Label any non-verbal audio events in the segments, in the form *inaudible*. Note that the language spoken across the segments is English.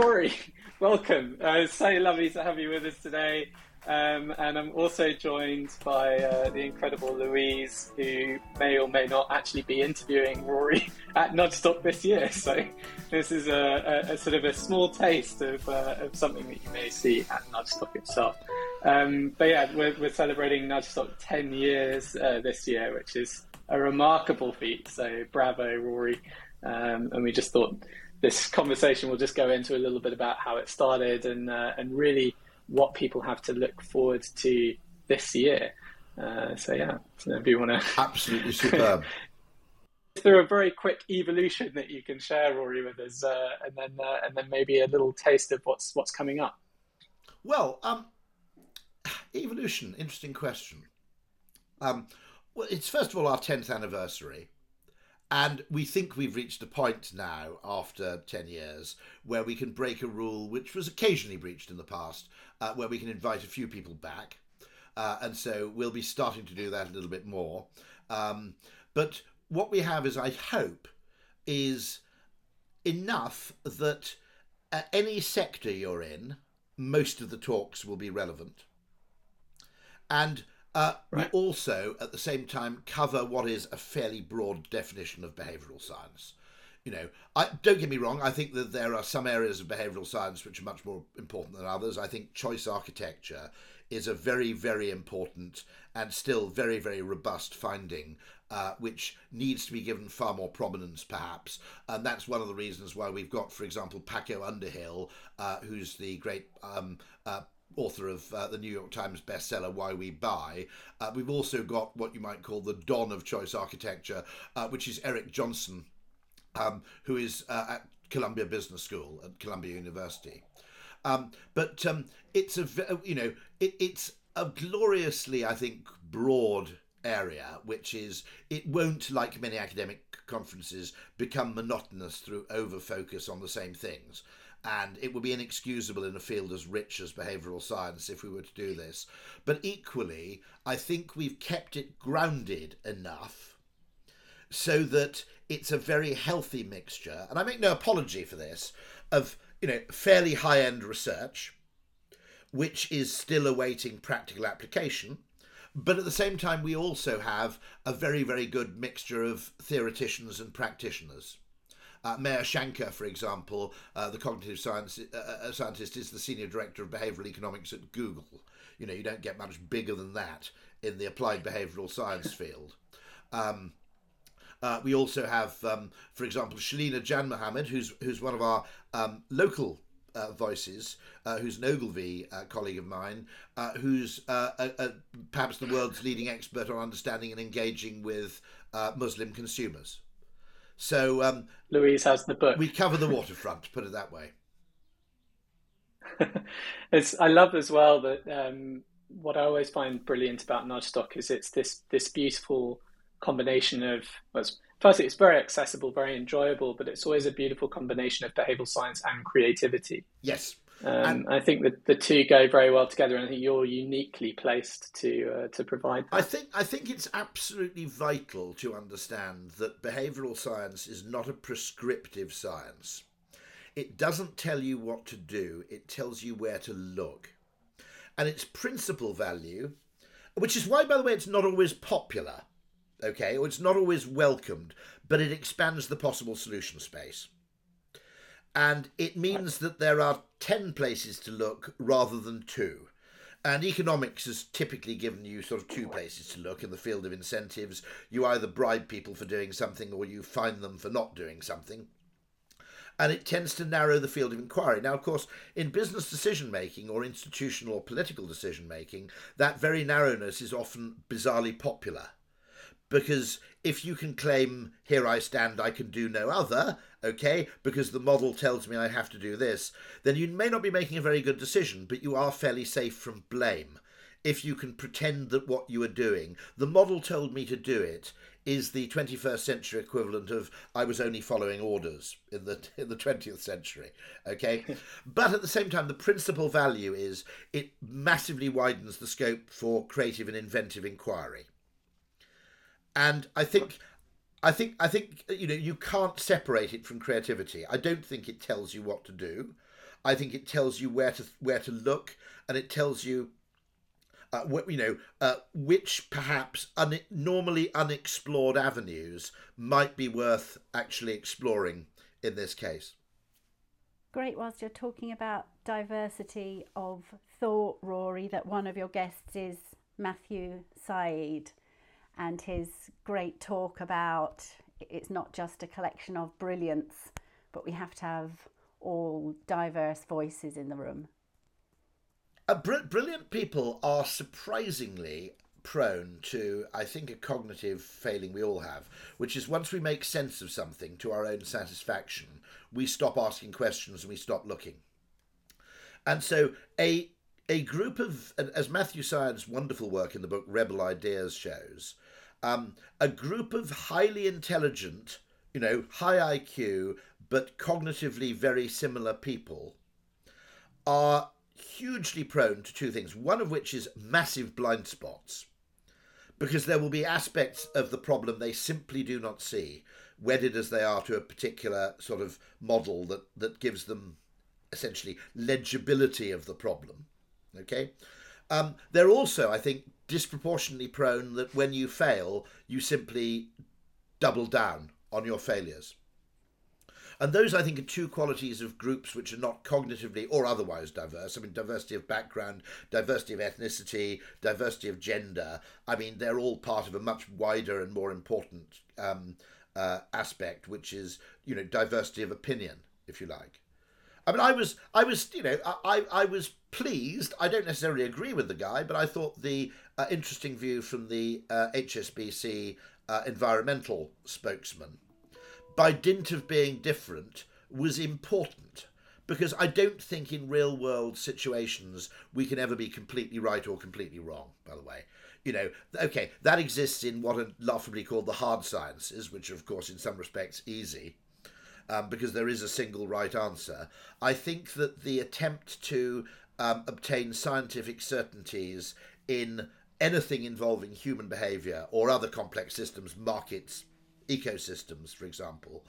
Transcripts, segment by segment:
Rory, welcome. Uh, it's so lovely to have you with us today. Um, and I'm also joined by uh, the incredible Louise, who may or may not actually be interviewing Rory *laughs* at Nudgestock this year. So this is a, a, a sort of a small taste of, uh, of, something that you may see at Nudgestock itself. Um, but yeah, we're, we're, celebrating Nudgestock 10 years uh, this year, which is a remarkable feat. So bravo, Rory. Um, and we just thought this conversation will just go into a little bit about how it started and uh, and really what people have to look forward to this year. Uh, so yeah, so if you want to absolutely superb. *laughs* Is there a very quick evolution that you can share, Rory, with us, uh, and then uh, and then maybe a little taste of what's what's coming up? Well, um, evolution, interesting question. Um, well, it's first of all our tenth anniversary, and we think we've reached a point now, after 10 years, where we can break a rule which was occasionally breached in the past, uh, where we can invite a few people back. Uh, and so we'll be starting to do that a little bit more. Um, but what we have is, I hope, is enough that at any sector you're in, most of the talks will be relevant. And uh, right. We also, at the same time, cover what is a fairly broad definition of behavioural science. You know, I, don't get me wrong. I think that there are some areas of behavioural science which are much more important than others. I think choice architecture is a very, very important and still very, very robust finding, uh, which needs to be given far more prominence, perhaps. And that's one of the reasons why we've got, for example, Paco Underhill, uh, who's the great um, uh, author of uh, the New York Times bestseller Why We Buy. Uh, we've also got what you might call the Don of choice architecture, uh, which is Eric Johnson, um, who is uh, at Columbia Business School at Columbia University. Um, but um, it's a you know it, it's a gloriously I think broad area, which is it won't like many academic conferences become monotonous through over focus on the same things and it would be inexcusable in a field as rich as behavioural science if we were to do this. But equally, I think we've kept it grounded enough so that it's a very healthy mixture, and I make no apology for this, of you know fairly high end research, which is still awaiting practical application. But at the same time, we also have a very, very good mixture of theoreticians and practitioners. Uh, Maya Shankar, for example, uh, the cognitive science uh, uh, scientist, is the senior director of behavioral economics at Google. You know, you don't get much bigger than that in the applied behavioral science field. Um, uh, we also have, um, for example, Shelina Janmohamed, who's who's one of our um, local uh, voices, uh, who's an Ogilvy uh, colleague of mine, uh, who's a, a, perhaps the world's leading expert on understanding and engaging with Muslim consumers. So um, Louise has the book. We cover the waterfront. put it that way. *laughs* it's. I love as well that um, what I always find brilliant about Nudgestock is it's this this beautiful combination of. Well, firstly, it's very accessible, very enjoyable, but it's always a beautiful combination of behavioral science and creativity. Yes. Um, I think that the two go very well together, and I think you're uniquely placed to uh, to provide. That. I think I think it's absolutely vital to understand that behavioural science is not a prescriptive science. It doesn't tell you what to do; it tells you where to look, and its principal value, which is why, by the way, it's not always popular, okay, or it's not always welcomed, but it expands the possible solution space and it means that there are 10 places to look rather than two. And economics has typically given you sort of two places to look in the field of incentives. You either bribe people for doing something or you fine them for not doing something. And it tends to narrow the field of inquiry. Now, of course, in business decision making or institutional or political decision making, that very narrowness is often bizarrely popular because if you can claim, here I stand, I can do no other, okay, because the model tells me I have to do this, then you may not be making a very good decision, but you are fairly safe from blame. If you can pretend that what you are doing, the model told me to do it, is the 21st century equivalent of I was only following orders in the *laughs* in the 20th century. Okay, *laughs* but at the same time, the principal value is it massively widens the scope for creative and inventive inquiry. And I think I think I think you know you can't separate it from creativity. I don't think it tells you what to do. I think it tells you where to where to look, and it tells you uh, you know, uh, which perhaps un- normally unexplored avenues might be worth actually exploring in this case. Great. Whilst you're talking about diversity of thought, Rory, that one of your guests is Matthew Syed and his great talk about it's not just a collection of brilliance, but we have to have all diverse voices in the room. Uh, br- brilliant people are surprisingly prone to, I think, a cognitive failing we all have, which is once we make sense of something to our own satisfaction, we stop asking questions and we stop looking. And so, a a group of, as Matthew Syed's wonderful work in the book Rebel Ideas shows, um, a group of highly intelligent, you know, high IQ, but cognitively very similar people are hugely prone to two things, one of which is massive blind spots, because there will be aspects of the problem they simply do not see, wedded as they are to a particular sort of model that, that gives them essentially legibility of the problem. Okay? Um, they're also, I think, disproportionately prone that when you fail, you simply double down on your failures. And those, I think, are two qualities of groups which are not cognitively or otherwise diverse. I mean, diversity of background, diversity of ethnicity, diversity of gender. I mean, they're all part of a much wider and more important um, uh, aspect, which is, you know, diversity of opinion, if you like. I mean, I was, I was, you know, I, I was pleased. I don't necessarily agree with the guy, but I thought the uh, interesting view from the uh, HSBC uh, environmental spokesman by dint of being different, was important. Because I don't think in real world situations we can ever be completely right or completely wrong, by the way. You know, okay, that exists in what are laughably called the hard sciences, which are, of course, in some respects, easy. Um, because there is a single right answer. I think that the attempt to um, obtain scientific certainties in anything involving human behavior or other complex systems, markets, ecosystems, for example.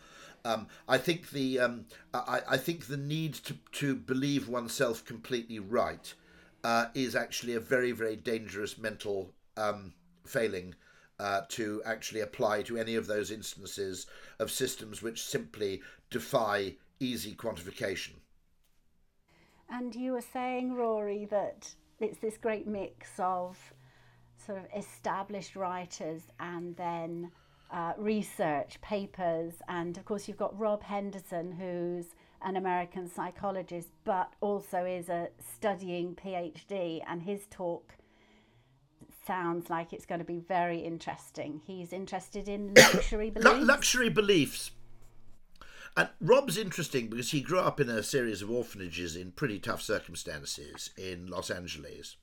Um, I think the um, I, I, think the need to, to believe oneself completely right uh, is actually a very very dangerous mental um, failing uh, to actually apply to any of those instances of systems which simply defy easy quantification. And you were saying, Rory, that it's this great mix of sort of established writers and then uh, research papers, and of course, you've got Rob Henderson, who's an American psychologist, but also is a studying PhD, and his talk sounds like it's going to be very interesting. He's interested in *coughs* luxury beliefs. luxury beliefs. And Rob's interesting because he grew up in a series of orphanages in pretty tough circumstances in Los Angeles.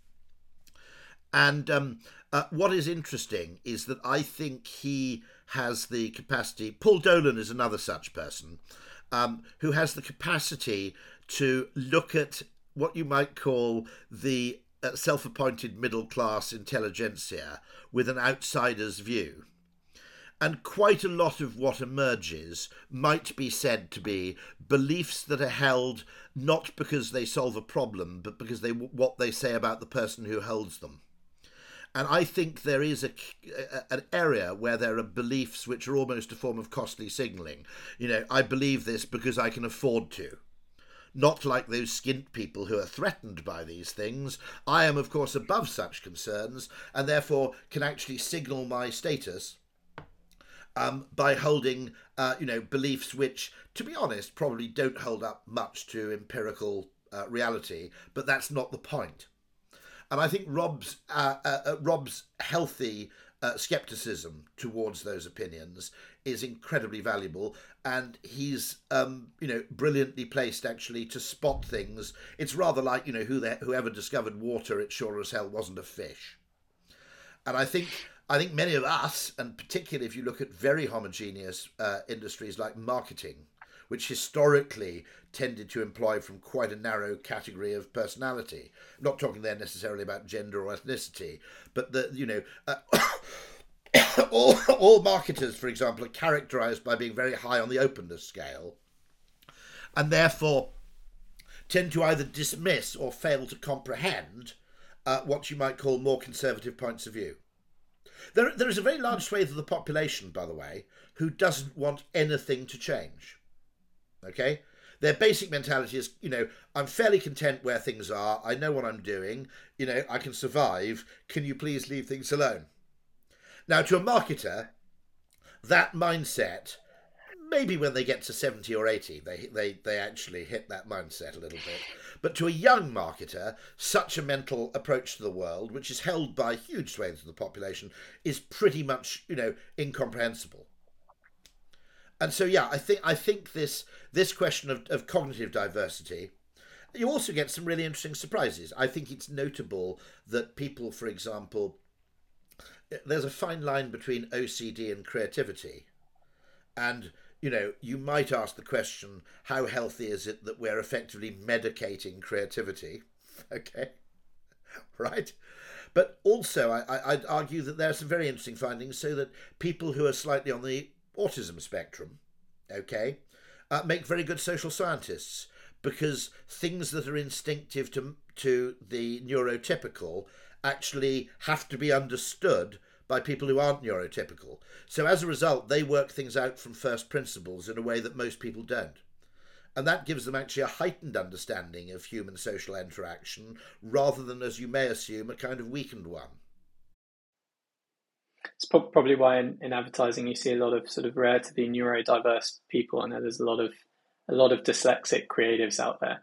And um, uh, what is interesting is that I think he has the capacity. Paul Dolan is another such person um, who has the capacity to look at what you might call the self appointed middle class intelligentsia with an outsider's view. And quite a lot of what emerges might be said to be beliefs that are held not because they solve a problem, but because they what they say about the person who holds them. And I think there is a, a, an area where there are beliefs which are almost a form of costly signalling. You know, I believe this because I can afford to. Not like those skint people who are threatened by these things. I am, of course, above such concerns and therefore can actually signal my status um, by holding, uh, you know, beliefs which, to be honest, probably don't hold up much to empirical uh, reality. But that's not the point. And I think Rob's uh, uh, uh, Rob's healthy uh, skepticism towards those opinions is incredibly valuable, and he's um, you know brilliantly placed actually to spot things. It's rather like you know who the, whoever discovered water, it sure as hell wasn't a fish. And I think I think many of us, and particularly if you look at very homogeneous uh, industries like marketing, which historically tended to employ from quite a narrow category of personality. Not talking there necessarily about gender or ethnicity, but that, you know. Uh, *coughs* all, all marketers, for example, are characterized by being very high on the openness scale, and therefore tend to either dismiss or fail to comprehend uh, what you might call more conservative points of view. There, there is a very large swathe of the population, by the way, who doesn't want anything to change. Okay? Their basic mentality is, you know, I'm fairly content where things are. I know what I'm doing. You know, I can survive. Can you please leave things alone? Now, to a marketer, that mindset, maybe when they get to 70 or 80, they, they, they actually hit that mindset a little bit. But to a young marketer, such a mental approach to the world, which is held by huge swathes of the population, is pretty much, you know, incomprehensible. And so, yeah, I think I think this this question of, of cognitive diversity, you also get some really interesting surprises. I think it's notable that people, for example, there's a fine line between OCD and creativity, and you know, you might ask the question, how healthy is it that we're effectively medicating creativity? *laughs* Okay, right? But also, I, would argue that there are some very interesting findings so that people who are slightly on the autism spectrum, okay, uh, make very good social scientists because things that are instinctive to, to the neurotypical actually have to be understood by people who aren't neurotypical. So as a result, they work things out from first principles in a way that most people don't. And that gives them actually a heightened understanding of human social interaction rather than, as you may assume, a kind of weakened one. It's probably why in, in advertising you see a lot of sort of rare to be neurodiverse people. I know there's a lot of a lot of dyslexic creatives out there.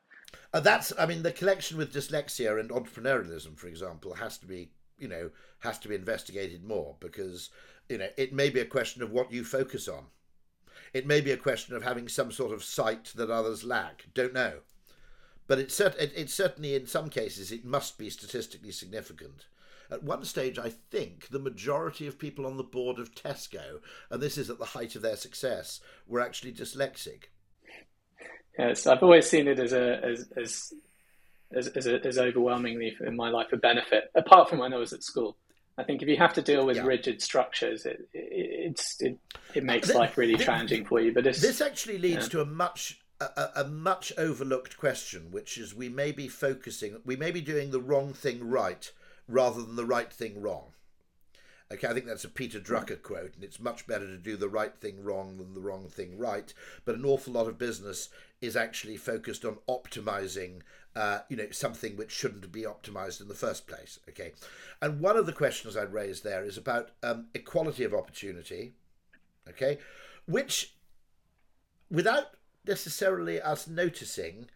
Uh, that's, I mean, the collection with dyslexia and entrepreneurialism, for example, has to be you know has to be investigated more because you know it may be a question of what you focus on it may be a question of having some sort of sight that others lack don't know but it's, cert- it, it's certainly in some cases it must be statistically significant at one stage, I think the majority of people on the board of Tesco, and this is at the height of their success, were actually dyslexic. Yes, I've always seen it as a as, as as, as, as overwhelmingly in my life a benefit, apart from when I was at school. I think if you have to deal with yeah. rigid structures, it, it, it, it makes life really challenging for you. But this actually leads yeah. to a much a, a, much overlooked question, which is we may be focusing, we may be doing the wrong thing right rather than the right thing wrong. Okay, I think that's a Peter Drucker quote, and it's much better to do the right thing wrong than the wrong thing right. But an awful lot of business is actually focused on optimizing uh, you know, something which shouldn't be optimized in the first place. Okay, and one of the questions I'd raise there is about um, equality of opportunity. Okay, which, without necessarily us noticing,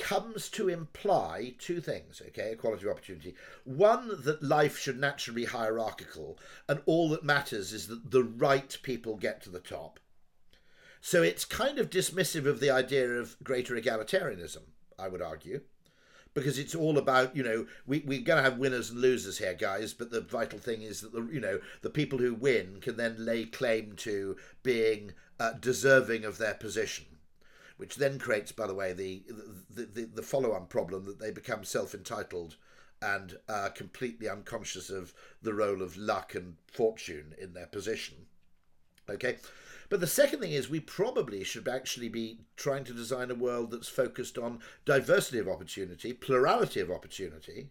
comes to imply two things. Okay, equality of opportunity. One that life should naturally be hierarchical, and all that matters is that the right people get to the top. So it's kind of dismissive of the idea of greater egalitarianism. I would argue, because it's all about you know we we're going to have winners and losers here, guys. But the vital thing is that the you know the people who win can then lay claim to being uh, deserving of their position. Which then creates, by the way, the the, the, the follow-on problem that they become self-entitled and uh, completely unconscious of the role of luck and fortune in their position. Okay, but the second thing is we probably should actually be trying to design a world that's focused on diversity of opportunity, plurality of opportunity,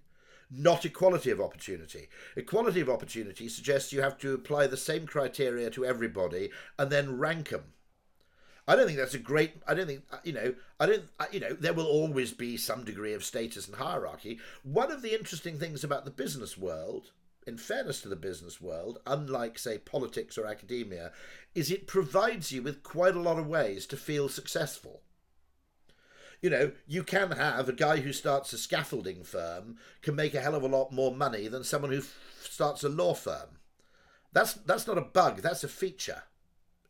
not equality of opportunity. Equality of opportunity suggests you have to apply the same criteria to everybody and then rank them. I don't think that's a great. I don't think you know. I don't. You know, there will always be some degree of status and hierarchy. One of the interesting things about the business world in fairness to the business world, unlike, say, politics or academia, is it provides you with quite a lot of ways to feel successful. You know, you can have a guy who starts a scaffolding firm can make a hell of a lot more money than someone who f- starts a law firm. That's that's not a bug. That's a feature,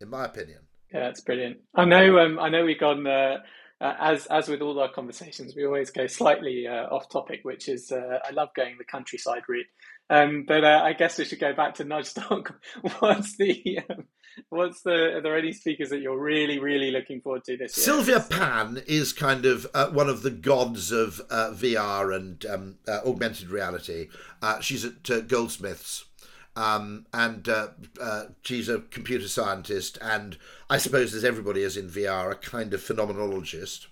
in my opinion. Yeah, that's brilliant. I know. Um, I know we've gone. Uh, uh, as as with all our conversations, we always go slightly uh, off topic, which is uh, I love going the countryside route. Um, but uh, I guess we should go back to Nudgestock. *laughs* what's the um, what's the are there any speakers that you're really really looking forward to this year? Sylvia Pan is kind of uh, one of the gods of uh, VR and um, uh, augmented reality. Uh, she's at uh, Goldsmiths. Um, and she's a computer scientist, and I suppose, as everybody is in VR, a kind of phenomenologist.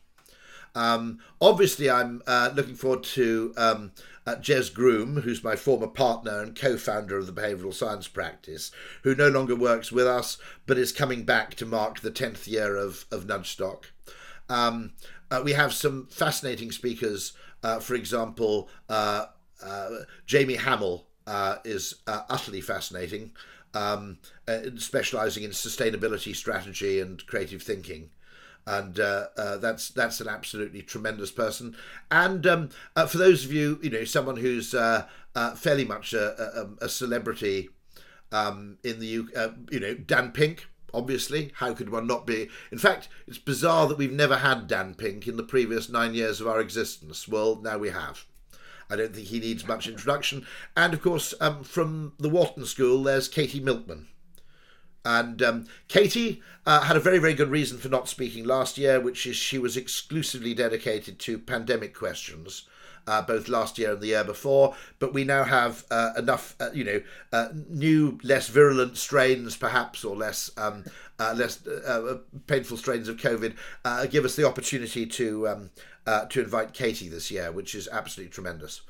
Um, obviously, I'm uh, looking forward to um, uh, Jez Groom, who's my former partner and co founder of the behavioural science practice, who no longer works with us but is coming back to mark the 10th year of, of Nudgestock. Um, uh, we have some fascinating speakers. Uh, for example, uh, uh, Jamie Hamill is utterly fascinating, um, specializing in sustainability strategy and creative thinking and uh, uh, that's that's an absolutely tremendous person. And um, uh, for those of you, you know, someone who's fairly much a, a, a celebrity um, in the UK, you know, Dan Pink. Obviously, how could one not be? In fact, it's bizarre that we've never had Dan Pink in the previous nine years of our existence. Well, now we have. I don't think he needs much introduction. And of course, um, from the Wharton School, there's Katie Milkman. And um, Katie uh, had a very, very good reason for not speaking last year, which is she was exclusively dedicated to pandemic questions. Uh, both last year and the year before, but we now have uh, enough, uh, you know, uh, new, less virulent strains, perhaps, or less um, uh, less painful strains of COVID, give us the opportunity to um, to invite Katie this year, which is absolutely tremendous.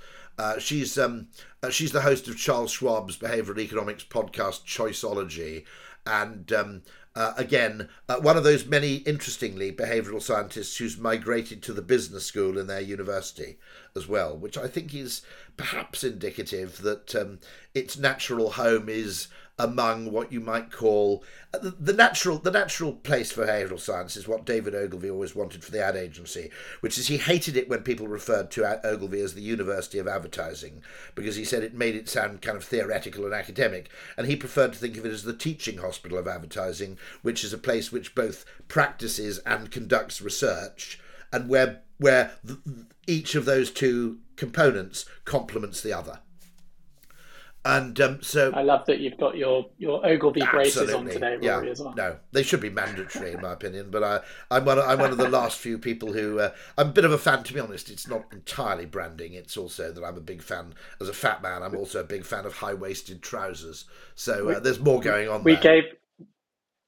she's um, she's the host of Charles Schwab's behavioral economics podcast, Choiceology, and um, uh, again, uh, one of those many, interestingly, behavioral scientists who's migrated to the business school in their university as well, which I think is perhaps indicative that um, its natural home is among what you might call uh, the, the, natural the natural place for behavioural science is what David Ogilvy always wanted for the ad agency, which is he hated it when people referred to Ogilvy as the University of Advertising because he said it made it sound kind of theoretical and academic, and he preferred to think of it as the teaching hospital of advertising, which is a place which both practices and conducts research, and where where each of those two components complements the other. And um, so I love that you've got your your Ogilvy braces on today, Rory, yeah. as well. No, they should be mandatory in my opinion. But I, I'm one. Of, I'm one of the last few people who uh, I'm a bit of a fan. To be honest, it's not entirely branding. It's also that I'm a big fan. As a fat man, I'm also a big fan of high waisted trousers. So uh, there's more going on. We there. gave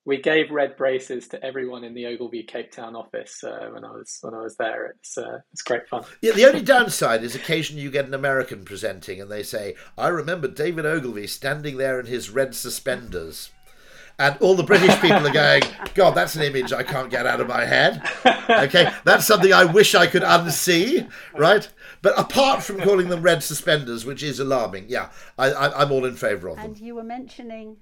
we gave red braces to everyone in the Ogilvy Cape Town office uh, when I was when I was there. It's uh, it's great fun. Yeah, the only downside is occasionally you get an American presenting and they say, "I remember David Ogilvy standing there in his red suspenders." And all the British people are going, God, that's an image I can't get out of my head. Okay, that's something I wish I could unsee, right? But apart from calling them red suspenders, which is alarming, yeah, I, am all in favour of them. And you were mentioning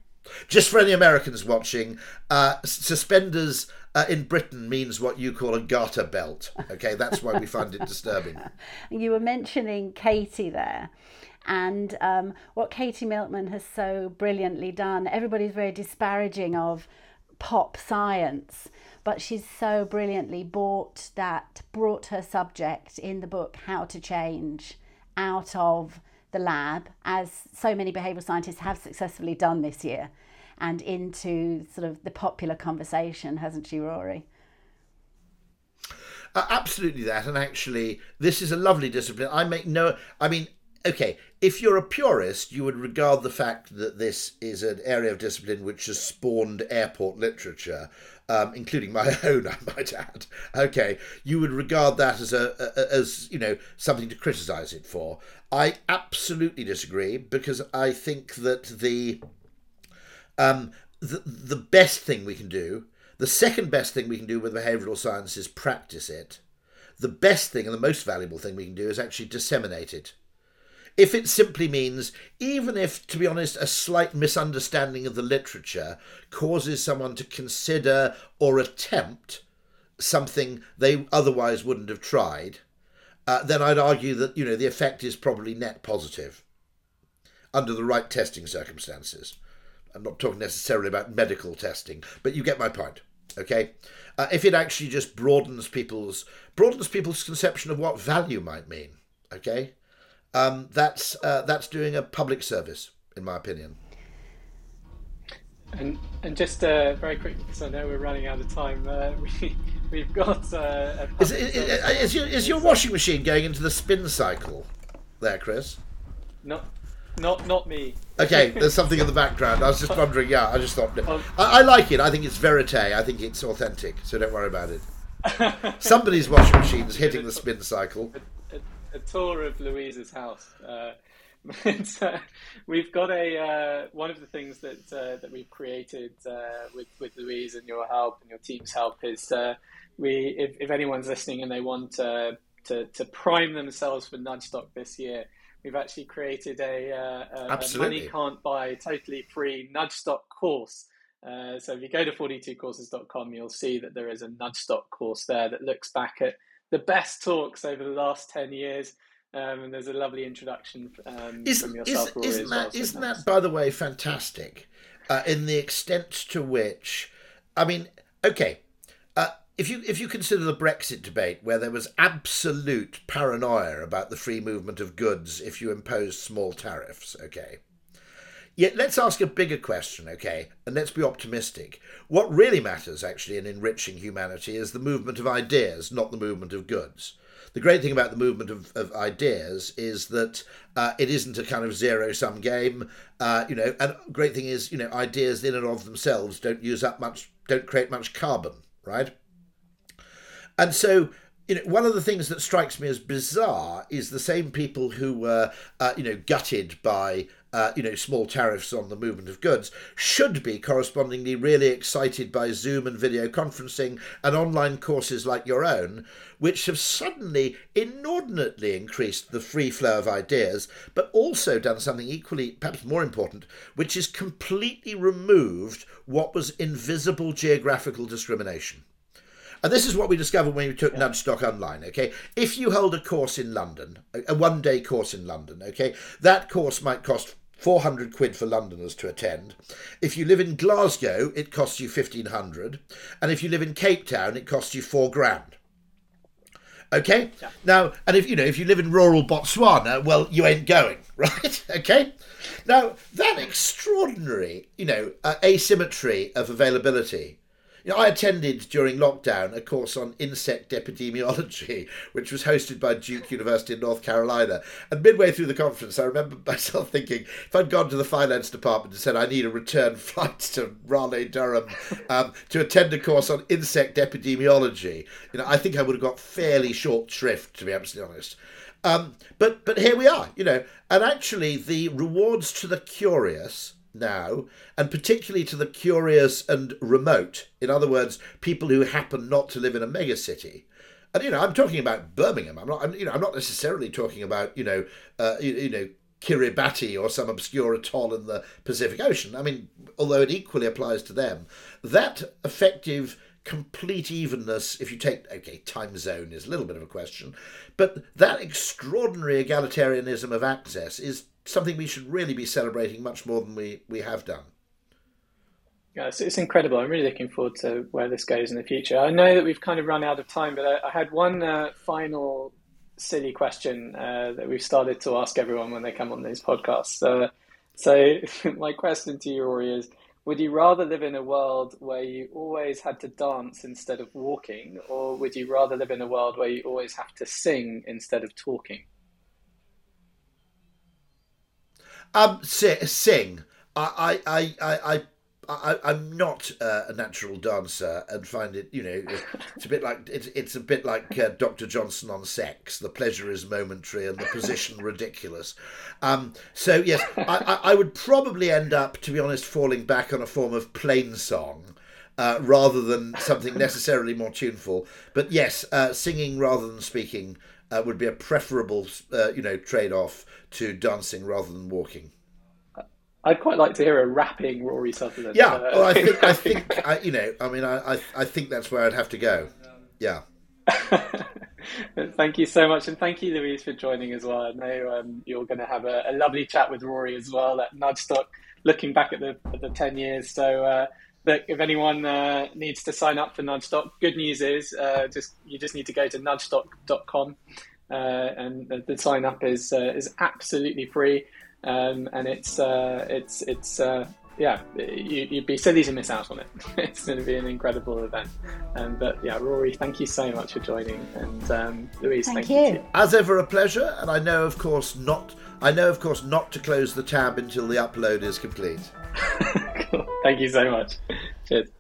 just for any Americans watching, uh, suspenders uh, in Britain means what you call a garter belt. Okay, that's why we find it disturbing. *laughs* You were mentioning Katie there. And um, what Katie Milkman has so brilliantly done, everybody's very disparaging of pop science, but she's so brilliantly brought that, brought her subject in the book How to Change out of the lab, as so many behavioural scientists have successfully done this year, and into sort of the popular conversation, hasn't she, Rory? Uh, absolutely that, and actually, this is a lovely discipline. I make no, I mean, okay, if you're a purist, you would regard the fact that this is an area of discipline which has spawned airport literature, um, including my *laughs* own, I might add. Okay, you would regard that as a, a as you know something to criticise it for. I absolutely disagree because I think that the um, the the best thing we can do, the second best thing we can do with behavioural science is practice it. The best thing and the most valuable thing we can do is actually disseminate it if it simply means, even if, to be honest, a slight misunderstanding of the literature causes someone to consider or attempt something they otherwise wouldn't have tried, uh, then I'd argue that you know the effect is probably net positive under the right testing circumstances. I'm not talking necessarily about medical testing, but you get my point. Okay, uh, if it actually just broadens people's broadens people's conception of what value might mean. Okay, um, that's uh, that's doing a public service, in my opinion. And and just uh, very quickly, because I know we're running out of time, uh, *laughs* we we've got. Uh, is, is, is, your, is your washing machine going into the spin cycle, there, Chris? Not not not me. Okay, *laughs* there's something in the background. I was just wondering. Yeah, I just thought. I, I like it. I think it's verite. I think it's authentic. So don't worry about it. *laughs* Somebody's washing machine's hitting the spin cycle. A, tour of Louise's house. Uh, *laughs* uh, we've got a uh, one of the things that uh, that we've created uh, with with Louise and your help and your team's help is uh, we if, if anyone's listening and they want to to prime themselves for Nudgestock this year, we've actually created a, a, a money can't buy totally free Nudgestock course. Uh, so if you go to 42courses.com, you'll see that there is a Nudgestock course there that looks back at the best talks over the last 10 years um, and there's a lovely introduction um, is, from yourself, is, isn't that, isn't that, by the way, fantastic? Uh, in the extent to which, I mean, okay, uh, if you if you consider the Brexit debate, where there was absolute paranoia about the free movement of goods if you imposed small tariffs, okay. Yet let's ask a bigger question, okay, and let's be optimistic. What really matters, actually, in enriching humanity is the movement of ideas, not the movement of goods the great thing about the movement of, of ideas is that uh, it isn't a kind of zero sum game. Uh, you know, and great thing is, you know, ideas in and of themselves don't use up much, don't create much carbon, right? And so, you know, one of the things that strikes me as bizarre is the same people who were, uh, you know, gutted by uh, you know, small tariffs on the movement of goods, should be correspondingly really excited by Zoom and video conferencing and online courses like your own, which have suddenly inordinately increased the free flow of ideas, but also done something equally, perhaps more important, which is completely removed what was invisible geographical discrimination. And this is what we discovered when we took yeah. Nudgestock Online, okay? If you hold a course in London, a one day course in London, okay, that course might cost 400 quid for Londoners to attend. If you live in Glasgow, it costs you 1500. And if you live in Cape Town, it costs you four grand. Okay? Yeah. Now, and if you know, if you live in rural Botswana, well, you ain't going, *laughs* right? okay? Now, that extraordinary, you know, uh, asymmetry of availability you know, I attended during lockdown a course on insect epidemiology, *laughs* which was hosted by Duke University in North Carolina. And midway through the conference, I remember myself *laughs* thinking, if I'd gone to the finance department and said I need a return *laughs* flight to Raleigh, Durham, um, to attend a course on insect epidemiology, you know, I think I would have got fairly short shrift, to be absolutely honest. Um, but but here we are, you know, and actually the rewards to the curious now, and particularly to the curious and remote. In other words, people who happen not to live in a megacity. And you know, I'm talking about Birmingham. I'm not. I'm, you know, I'm not necessarily talking about you know, uh, you, you know, Kiribati or some obscure atoll in the Pacific Ocean. I mean, although it equally applies to them, that effective complete evenness, if you take, okay, time zone is a little bit of a question, but that extraordinary egalitarianism of access is something we should really be celebrating much more than we, we have done. Yeah, it's, it's incredible. I'm really looking forward to where this goes in the future. I know that we've kind of run out of time, but I, I had one uh, final silly question uh, that we've started to ask everyone when they come on these podcasts. Uh, so, *laughs* my question to you, Rory, is would you rather live in a world where you always had to dance instead of walking, or would you rather live in a world where you always have to sing instead of talking? Um, sing. I, I, I, I, I, I'm not uh, a natural dancer and find it, you know, it's a bit like it's, it's a bit like uh, Dr. Johnson on sex. The pleasure is momentary and the position *laughs* ridiculous. Um, so yes, I, I, would probably end up, to be honest, falling back on a form of plain song. Uh, rather than something necessarily more tuneful, but yes, uh, singing rather than speaking uh, would be a preferable, uh, you know, trade-off to dancing rather than walking. I'd quite like to hear a rapping Rory Sutherland. Yeah, uh, well, I *laughs* think I think I, you know, I mean, I, I I think that's where I'd have to go. Yeah. *laughs* thank you so much, and thank you, Louise, for joining as well. I know um, you're going to have a, a, lovely chat with Rory as well at Nudgestock, looking back at the at the ten years. So, uh, if anyone uh, needs to sign up for Nudgestock, good news is uh, just you just need to go to nudgestock.com uh, and the, the, sign up is uh, is absolutely free, um, and it's uh, it's it's yeah, you, would be silly to miss out on it. *laughs* it's going to be an incredible event. Um, but yeah, Rory, thank you so much for joining, and um, Louise, thank, thank you. you. As ever, a pleasure, and I know, of course, not. I know, of course, not to close the tab until the upload is complete. *laughs* Thank you so much. Cheers.